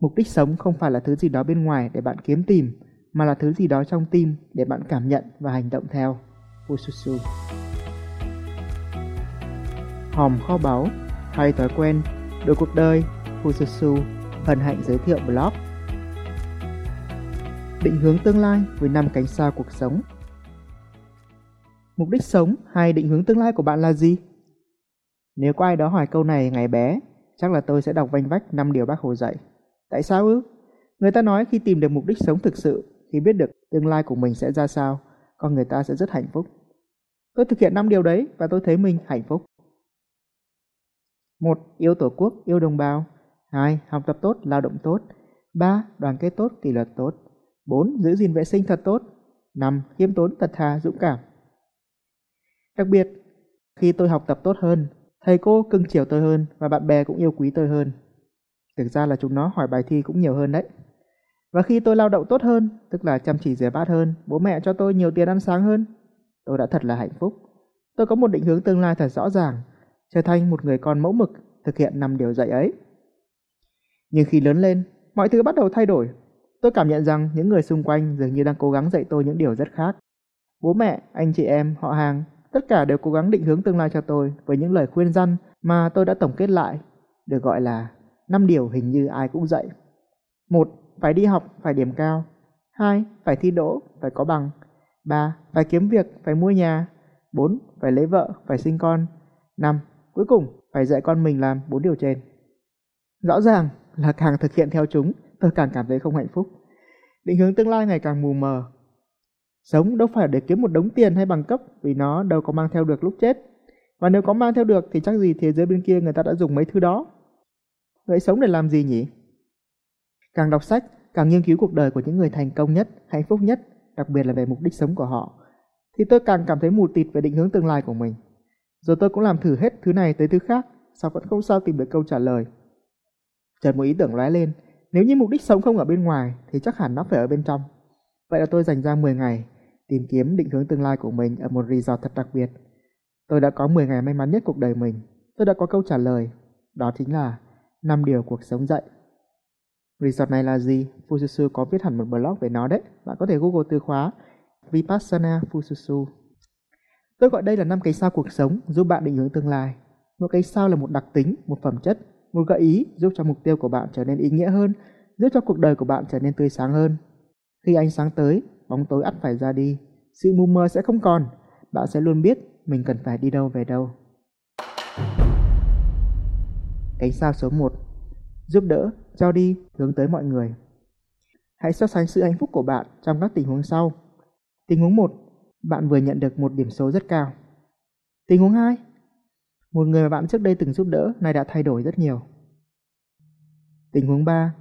Mục đích sống không phải là thứ gì đó bên ngoài để bạn kiếm tìm, mà là thứ gì đó trong tim để bạn cảm nhận và hành động theo. Ususu Hòm kho báu, thay thói quen, đổi cuộc đời, Fususu, hân hạnh giới thiệu blog. Định hướng tương lai với năm cánh sao cuộc sống Mục đích sống hay định hướng tương lai của bạn là gì? Nếu có ai đó hỏi câu này ngày bé, chắc là tôi sẽ đọc vanh vách năm điều bác Hồ dạy. Tại sao ư? Người ta nói khi tìm được mục đích sống thực sự, khi biết được tương lai của mình sẽ ra sao, con người ta sẽ rất hạnh phúc. Tôi thực hiện năm điều đấy và tôi thấy mình hạnh phúc. một Yêu Tổ quốc, yêu đồng bào. 2. Học tập tốt, lao động tốt. 3. Đoàn kết tốt, kỷ luật tốt. 4. Giữ gìn vệ sinh thật tốt. 5. Khiêm tốn, thật thà, dũng cảm. Đặc biệt, khi tôi học tập tốt hơn, thầy cô cưng chiều tôi hơn và bạn bè cũng yêu quý tôi hơn. Thực ra là chúng nó hỏi bài thi cũng nhiều hơn đấy. Và khi tôi lao động tốt hơn, tức là chăm chỉ rửa bát hơn, bố mẹ cho tôi nhiều tiền ăn sáng hơn, tôi đã thật là hạnh phúc. Tôi có một định hướng tương lai thật rõ ràng, trở thành một người con mẫu mực, thực hiện năm điều dạy ấy. Nhưng khi lớn lên, mọi thứ bắt đầu thay đổi. Tôi cảm nhận rằng những người xung quanh dường như đang cố gắng dạy tôi những điều rất khác. Bố mẹ, anh chị em, họ hàng, tất cả đều cố gắng định hướng tương lai cho tôi với những lời khuyên răn mà tôi đã tổng kết lại, được gọi là năm điều hình như ai cũng dạy. một Phải đi học, phải điểm cao. 2. Phải thi đỗ, phải có bằng. 3. Phải kiếm việc, phải mua nhà. 4. Phải lấy vợ, phải sinh con. 5. Cuối cùng, phải dạy con mình làm bốn điều trên. Rõ ràng là càng thực hiện theo chúng, tôi càng cảm thấy không hạnh phúc. Định hướng tương lai ngày càng mù mờ. Sống đâu phải để kiếm một đống tiền hay bằng cấp vì nó đâu có mang theo được lúc chết. Và nếu có mang theo được thì chắc gì thế giới bên kia người ta đã dùng mấy thứ đó. Vậy sống để làm gì nhỉ? Càng đọc sách, càng nghiên cứu cuộc đời của những người thành công nhất, hạnh phúc nhất, đặc biệt là về mục đích sống của họ, thì tôi càng cảm thấy mù tịt về định hướng tương lai của mình. Rồi tôi cũng làm thử hết thứ này tới thứ khác, sao vẫn không sao tìm được câu trả lời. Chợt một ý tưởng lóe lên, nếu như mục đích sống không ở bên ngoài thì chắc hẳn nó phải ở bên trong. Vậy là tôi dành ra 10 ngày tìm kiếm định hướng tương lai của mình ở một resort thật đặc biệt. Tôi đã có 10 ngày may mắn nhất cuộc đời mình. Tôi đã có câu trả lời, đó chính là năm điều cuộc sống dạy. Resort này là gì? Fususu có viết hẳn một blog về nó đấy. Bạn có thể google từ khóa Vipassana Fususu. Tôi gọi đây là năm cái sao cuộc sống giúp bạn định hướng tương lai. mỗi cái sao là một đặc tính, một phẩm chất, một gợi ý giúp cho mục tiêu của bạn trở nên ý nghĩa hơn, giúp cho cuộc đời của bạn trở nên tươi sáng hơn. Khi ánh sáng tới, bóng tối ắt phải ra đi. Sự mù mờ sẽ không còn. Bạn sẽ luôn biết mình cần phải đi đâu về đâu. Cánh sao số 1 Giúp đỡ, cho đi, hướng tới mọi người. Hãy so sánh sự hạnh phúc của bạn trong các tình huống sau. Tình huống 1, bạn vừa nhận được một điểm số rất cao. Tình huống 2, một người mà bạn trước đây từng giúp đỡ nay đã thay đổi rất nhiều. Tình huống 3,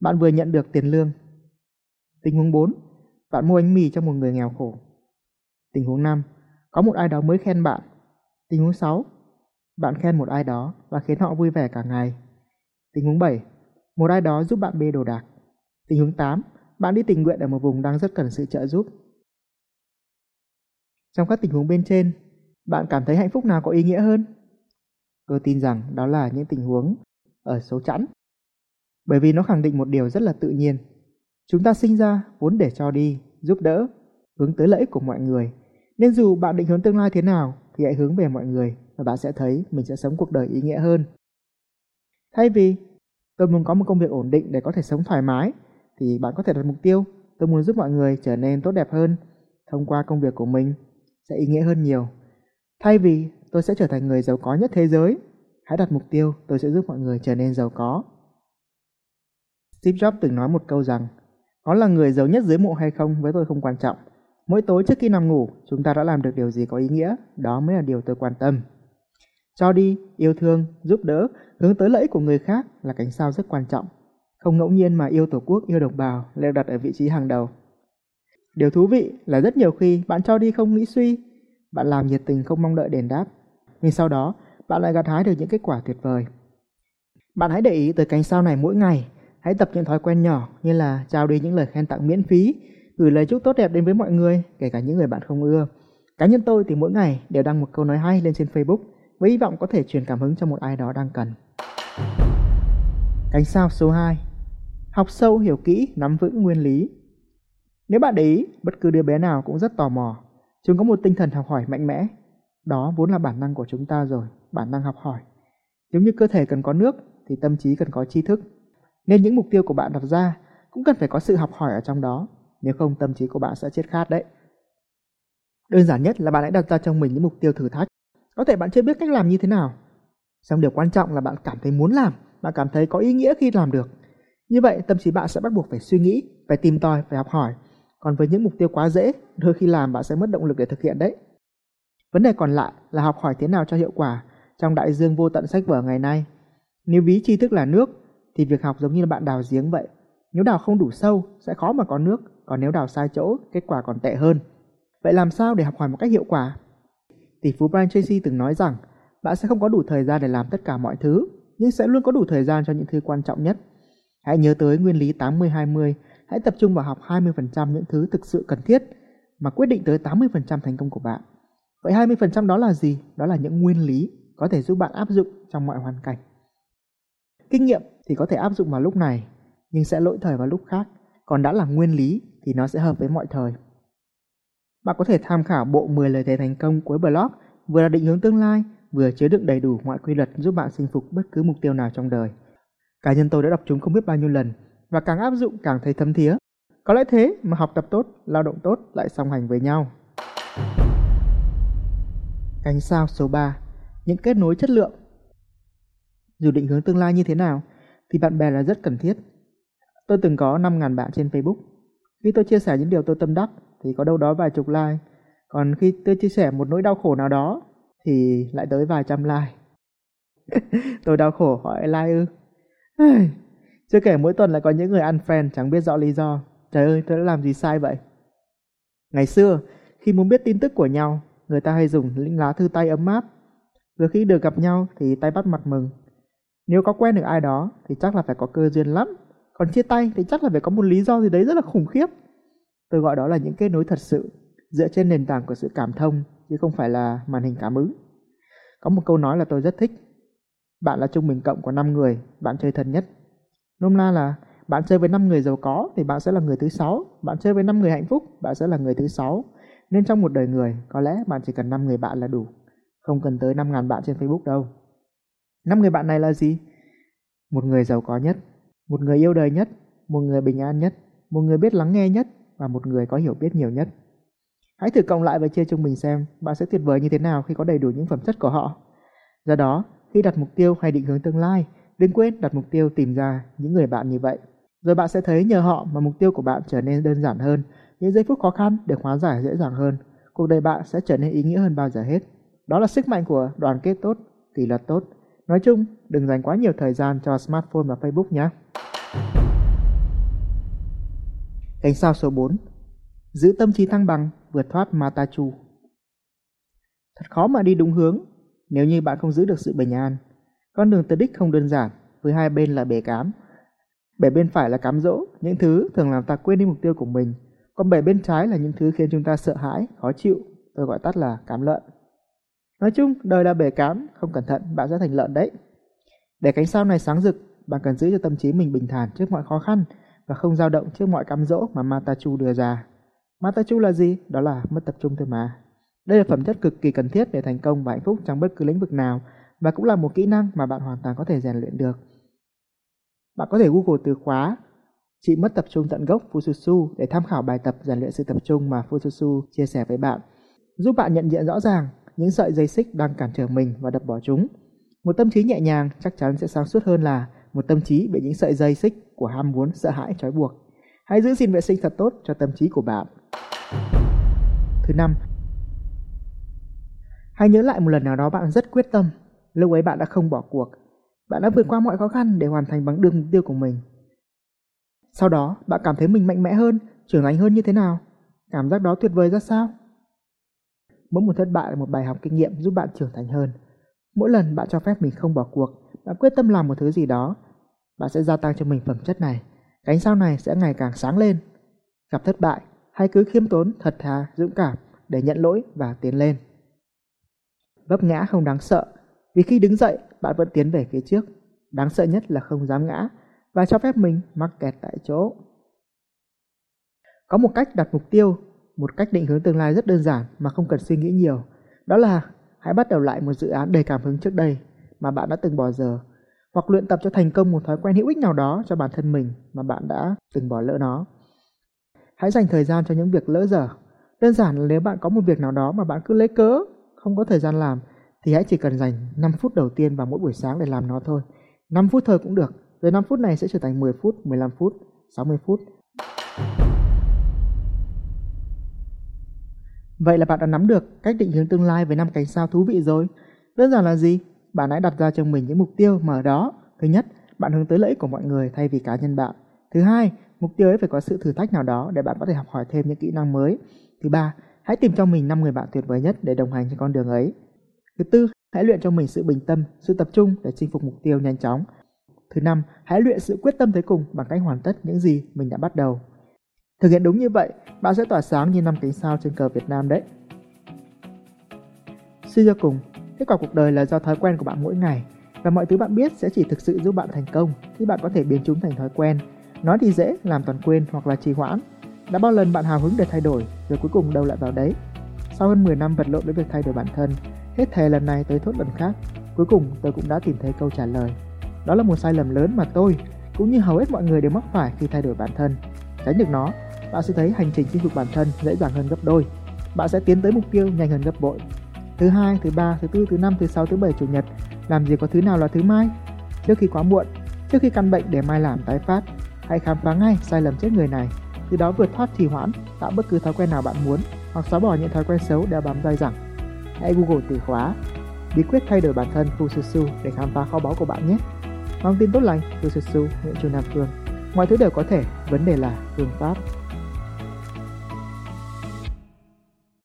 bạn vừa nhận được tiền lương. Tình huống 4, bạn mua bánh mì cho một người nghèo khổ. Tình huống 5, có một ai đó mới khen bạn. Tình huống 6, bạn khen một ai đó và khiến họ vui vẻ cả ngày. Tình huống 7, một ai đó giúp bạn bê đồ đạc. Tình huống 8, bạn đi tình nguyện ở một vùng đang rất cần sự trợ giúp. Trong các tình huống bên trên, bạn cảm thấy hạnh phúc nào có ý nghĩa hơn? Tôi tin rằng đó là những tình huống ở số chẵn. Bởi vì nó khẳng định một điều rất là tự nhiên. Chúng ta sinh ra vốn để cho đi, giúp đỡ, hướng tới lợi ích của mọi người. Nên dù bạn định hướng tương lai thế nào thì hãy hướng về mọi người và bạn sẽ thấy mình sẽ sống cuộc đời ý nghĩa hơn. Thay vì tôi muốn có một công việc ổn định để có thể sống thoải mái thì bạn có thể đặt mục tiêu tôi muốn giúp mọi người trở nên tốt đẹp hơn thông qua công việc của mình sẽ ý nghĩa hơn nhiều. Thay vì tôi sẽ trở thành người giàu có nhất thế giới, hãy đặt mục tiêu tôi sẽ giúp mọi người trở nên giàu có. Steve Jobs từng nói một câu rằng, có là người giàu nhất dưới mộ hay không với tôi không quan trọng. Mỗi tối trước khi nằm ngủ, chúng ta đã làm được điều gì có ý nghĩa, đó mới là điều tôi quan tâm. Cho đi, yêu thương, giúp đỡ, hướng tới lợi ích của người khác là cánh sao rất quan trọng. Không ngẫu nhiên mà yêu Tổ quốc, yêu đồng bào lại đặt ở vị trí hàng đầu. Điều thú vị là rất nhiều khi bạn cho đi không nghĩ suy, bạn làm nhiệt tình không mong đợi đền đáp, nhưng sau đó bạn lại gặt hái được những kết quả tuyệt vời. Bạn hãy để ý tới cánh sao này mỗi ngày, hãy tập những thói quen nhỏ như là trao đi những lời khen tặng miễn phí, gửi lời chúc tốt đẹp đến với mọi người, kể cả những người bạn không ưa. Cá nhân tôi thì mỗi ngày đều đăng một câu nói hay lên trên Facebook với hy vọng có thể truyền cảm hứng cho một ai đó đang cần. Cánh sao số 2 Học sâu, hiểu kỹ, nắm vững nguyên lý. Nếu bạn để ý, bất cứ đứa bé nào cũng rất tò mò. Chúng có một tinh thần học hỏi mạnh mẽ. Đó vốn là bản năng của chúng ta rồi, bản năng học hỏi. Giống như cơ thể cần có nước, thì tâm trí cần có tri thức. Nên những mục tiêu của bạn đặt ra cũng cần phải có sự học hỏi ở trong đó. Nếu không tâm trí của bạn sẽ chết khát đấy. Đơn giản nhất là bạn hãy đặt ra trong mình những mục tiêu thử thách. Có thể bạn chưa biết cách làm như thế nào. Song điều quan trọng là bạn cảm thấy muốn làm, bạn cảm thấy có ý nghĩa khi làm được. Như vậy tâm trí bạn sẽ bắt buộc phải suy nghĩ, phải tìm tòi, phải học hỏi. Còn với những mục tiêu quá dễ, đôi khi làm bạn sẽ mất động lực để thực hiện đấy. Vấn đề còn lại là học hỏi thế nào cho hiệu quả trong đại dương vô tận sách vở ngày nay. Nếu ví tri thức là nước, thì việc học giống như là bạn đào giếng vậy. Nếu đào không đủ sâu, sẽ khó mà có nước, còn nếu đào sai chỗ, kết quả còn tệ hơn. Vậy làm sao để học hỏi một cách hiệu quả? Tỷ phú Brian Tracy từng nói rằng, bạn sẽ không có đủ thời gian để làm tất cả mọi thứ, nhưng sẽ luôn có đủ thời gian cho những thứ quan trọng nhất. Hãy nhớ tới nguyên lý 80-20, hãy tập trung vào học 20% những thứ thực sự cần thiết mà quyết định tới 80% thành công của bạn. Vậy 20% đó là gì? Đó là những nguyên lý có thể giúp bạn áp dụng trong mọi hoàn cảnh. Kinh nghiệm thì có thể áp dụng vào lúc này, nhưng sẽ lỗi thời vào lúc khác. Còn đã là nguyên lý thì nó sẽ hợp với mọi thời. Bạn có thể tham khảo bộ 10 lời thề thành công cuối blog, vừa là định hướng tương lai, vừa chứa đựng đầy đủ mọi quy luật giúp bạn chinh phục bất cứ mục tiêu nào trong đời. Cá nhân tôi đã đọc chúng không biết bao nhiêu lần và càng áp dụng càng thấy thấm thía. Có lẽ thế mà học tập tốt, lao động tốt lại song hành với nhau. Cánh sao số 3 Những kết nối chất lượng Dù định hướng tương lai như thế nào thì bạn bè là rất cần thiết. Tôi từng có 5.000 bạn trên Facebook. Khi tôi chia sẻ những điều tôi tâm đắc thì có đâu đó vài chục like. Còn khi tôi chia sẻ một nỗi đau khổ nào đó thì lại tới vài trăm like. tôi đau khổ hỏi like ư. Chưa kể mỗi tuần lại có những người unfriend chẳng biết rõ lý do. Trời ơi, tôi đã làm gì sai vậy? Ngày xưa, khi muốn biết tin tức của nhau, người ta hay dùng những lá thư tay ấm áp. Rồi khi được gặp nhau thì tay bắt mặt mừng. Nếu có quen được ai đó thì chắc là phải có cơ duyên lắm. Còn chia tay thì chắc là phải có một lý do gì đấy rất là khủng khiếp. Tôi gọi đó là những kết nối thật sự, dựa trên nền tảng của sự cảm thông, chứ không phải là màn hình cảm ứng. Có một câu nói là tôi rất thích. Bạn là trung bình cộng của 5 người, bạn chơi thân nhất. Nôm na là bạn chơi với 5 người giàu có thì bạn sẽ là người thứ 6, bạn chơi với 5 người hạnh phúc, bạn sẽ là người thứ 6. Nên trong một đời người, có lẽ bạn chỉ cần 5 người bạn là đủ, không cần tới 5.000 bạn trên Facebook đâu. 5 người bạn này là gì? Một người giàu có nhất, một người yêu đời nhất, một người bình an nhất, một người biết lắng nghe nhất và một người có hiểu biết nhiều nhất. Hãy thử cộng lại và chia chung mình xem bạn sẽ tuyệt vời như thế nào khi có đầy đủ những phẩm chất của họ. Do đó, khi đặt mục tiêu hay định hướng tương lai, đừng quên đặt mục tiêu tìm ra những người bạn như vậy. Rồi bạn sẽ thấy nhờ họ mà mục tiêu của bạn trở nên đơn giản hơn, những giây phút khó khăn được hóa giải dễ dàng hơn. Cuộc đời bạn sẽ trở nên ý nghĩa hơn bao giờ hết. Đó là sức mạnh của đoàn kết tốt, kỷ luật tốt. Nói chung, đừng dành quá nhiều thời gian cho smartphone và Facebook nhé. Cánh sao số 4 Giữ tâm trí thăng bằng, vượt thoát Matachu Thật khó mà đi đúng hướng nếu như bạn không giữ được sự bình an. Con đường tới đích không đơn giản, với hai bên là bể cám. Bể bên phải là cám dỗ, những thứ thường làm ta quên đi mục tiêu của mình. Còn bể bên trái là những thứ khiến chúng ta sợ hãi, khó chịu, tôi gọi tắt là cám lợn. Nói chung, đời là bể cám, không cẩn thận bạn sẽ thành lợn đấy. Để cánh sao này sáng rực, bạn cần giữ cho tâm trí mình bình thản trước mọi khó khăn và không dao động trước mọi cám dỗ mà Matachu đưa ra. Matachu là gì? Đó là mất tập trung thôi mà. Đây là phẩm chất cực kỳ cần thiết để thành công và hạnh phúc trong bất cứ lĩnh vực nào và cũng là một kỹ năng mà bạn hoàn toàn có thể rèn luyện được. Bạn có thể Google từ khóa Chị mất tập trung tận gốc Fususu để tham khảo bài tập rèn luyện sự tập trung mà Fususu chia sẻ với bạn, giúp bạn nhận diện rõ ràng những sợi dây xích đang cản trở mình và đập bỏ chúng. Một tâm trí nhẹ nhàng chắc chắn sẽ sáng suốt hơn là một tâm trí bị những sợi dây xích của ham muốn sợ hãi trói buộc. Hãy giữ gìn vệ sinh thật tốt cho tâm trí của bạn. Thứ năm, hãy nhớ lại một lần nào đó bạn rất quyết tâm, lúc ấy bạn đã không bỏ cuộc. Bạn đã vượt qua mọi khó khăn để hoàn thành bằng đường mục tiêu của mình. Sau đó, bạn cảm thấy mình mạnh mẽ hơn, trưởng thành hơn như thế nào? Cảm giác đó tuyệt vời ra sao? Mỗi một thất bại là một bài học kinh nghiệm giúp bạn trưởng thành hơn. Mỗi lần bạn cho phép mình không bỏ cuộc, bạn quyết tâm làm một thứ gì đó, bạn sẽ gia tăng cho mình phẩm chất này. Cánh sao này sẽ ngày càng sáng lên. Gặp thất bại, hãy cứ khiêm tốn, thật thà, dũng cảm để nhận lỗi và tiến lên. Vấp ngã không đáng sợ, vì khi đứng dậy, bạn vẫn tiến về phía trước. Đáng sợ nhất là không dám ngã, và cho phép mình mắc kẹt tại chỗ. Có một cách đặt mục tiêu, một cách định hướng tương lai rất đơn giản mà không cần suy nghĩ nhiều. Đó là hãy bắt đầu lại một dự án đầy cảm hứng trước đây mà bạn đã từng bỏ giờ hoặc luyện tập cho thành công một thói quen hữu ích nào đó cho bản thân mình mà bạn đã từng bỏ lỡ nó. Hãy dành thời gian cho những việc lỡ dở. Đơn giản là nếu bạn có một việc nào đó mà bạn cứ lấy cớ, không có thời gian làm, thì hãy chỉ cần dành 5 phút đầu tiên vào mỗi buổi sáng để làm nó thôi. 5 phút thôi cũng được, rồi 5 phút này sẽ trở thành 10 phút, 15 phút, 60 phút. Vậy là bạn đã nắm được cách định hướng tương lai với năm cánh sao thú vị rồi. Đơn giản là gì? Bạn hãy đặt ra cho mình những mục tiêu mà ở đó. Thứ nhất, bạn hướng tới lợi ích của mọi người thay vì cá nhân bạn. Thứ hai, mục tiêu ấy phải có sự thử thách nào đó để bạn có thể học hỏi thêm những kỹ năng mới. Thứ ba, hãy tìm cho mình 5 người bạn tuyệt vời nhất để đồng hành trên con đường ấy. Thứ tư, hãy luyện cho mình sự bình tâm, sự tập trung để chinh phục mục tiêu nhanh chóng. Thứ năm, hãy luyện sự quyết tâm tới cùng bằng cách hoàn tất những gì mình đã bắt đầu. Thực hiện đúng như vậy, bạn sẽ tỏa sáng như năm cánh sao trên cờ Việt Nam đấy. Suy cho cùng, kết quả cuộc đời là do thói quen của bạn mỗi ngày và mọi thứ bạn biết sẽ chỉ thực sự giúp bạn thành công khi bạn có thể biến chúng thành thói quen. Nói thì dễ, làm toàn quên hoặc là trì hoãn. Đã bao lần bạn hào hứng để thay đổi rồi cuối cùng đâu lại vào đấy. Sau hơn 10 năm vật lộn với việc thay đổi bản thân, hết thề lần này tới thốt lần khác, cuối cùng tôi cũng đã tìm thấy câu trả lời. Đó là một sai lầm lớn mà tôi, cũng như hầu hết mọi người đều mắc phải khi thay đổi bản thân. Tránh được nó, bạn sẽ thấy hành trình chinh phục bản thân dễ dàng hơn gấp đôi. Bạn sẽ tiến tới mục tiêu nhanh hơn gấp bội. Thứ hai, thứ ba, thứ tư, thứ năm, thứ sáu, thứ bảy, chủ nhật, làm gì có thứ nào là thứ mai? Trước khi quá muộn, trước khi căn bệnh để mai làm tái phát, hãy khám phá ngay sai lầm chết người này, từ đó vượt thoát trì hoãn, tạo bất cứ thói quen nào bạn muốn hoặc xóa bỏ những thói quen xấu đeo bám dai dẳng. Hãy Google từ khóa bí quyết thay đổi bản thân Fususu để khám phá kho báu của bạn nhé. Mong tin tốt lành, Fususu, Nguyễn Trung Nam Phương. Mọi thứ đều có thể, vấn đề là phương pháp.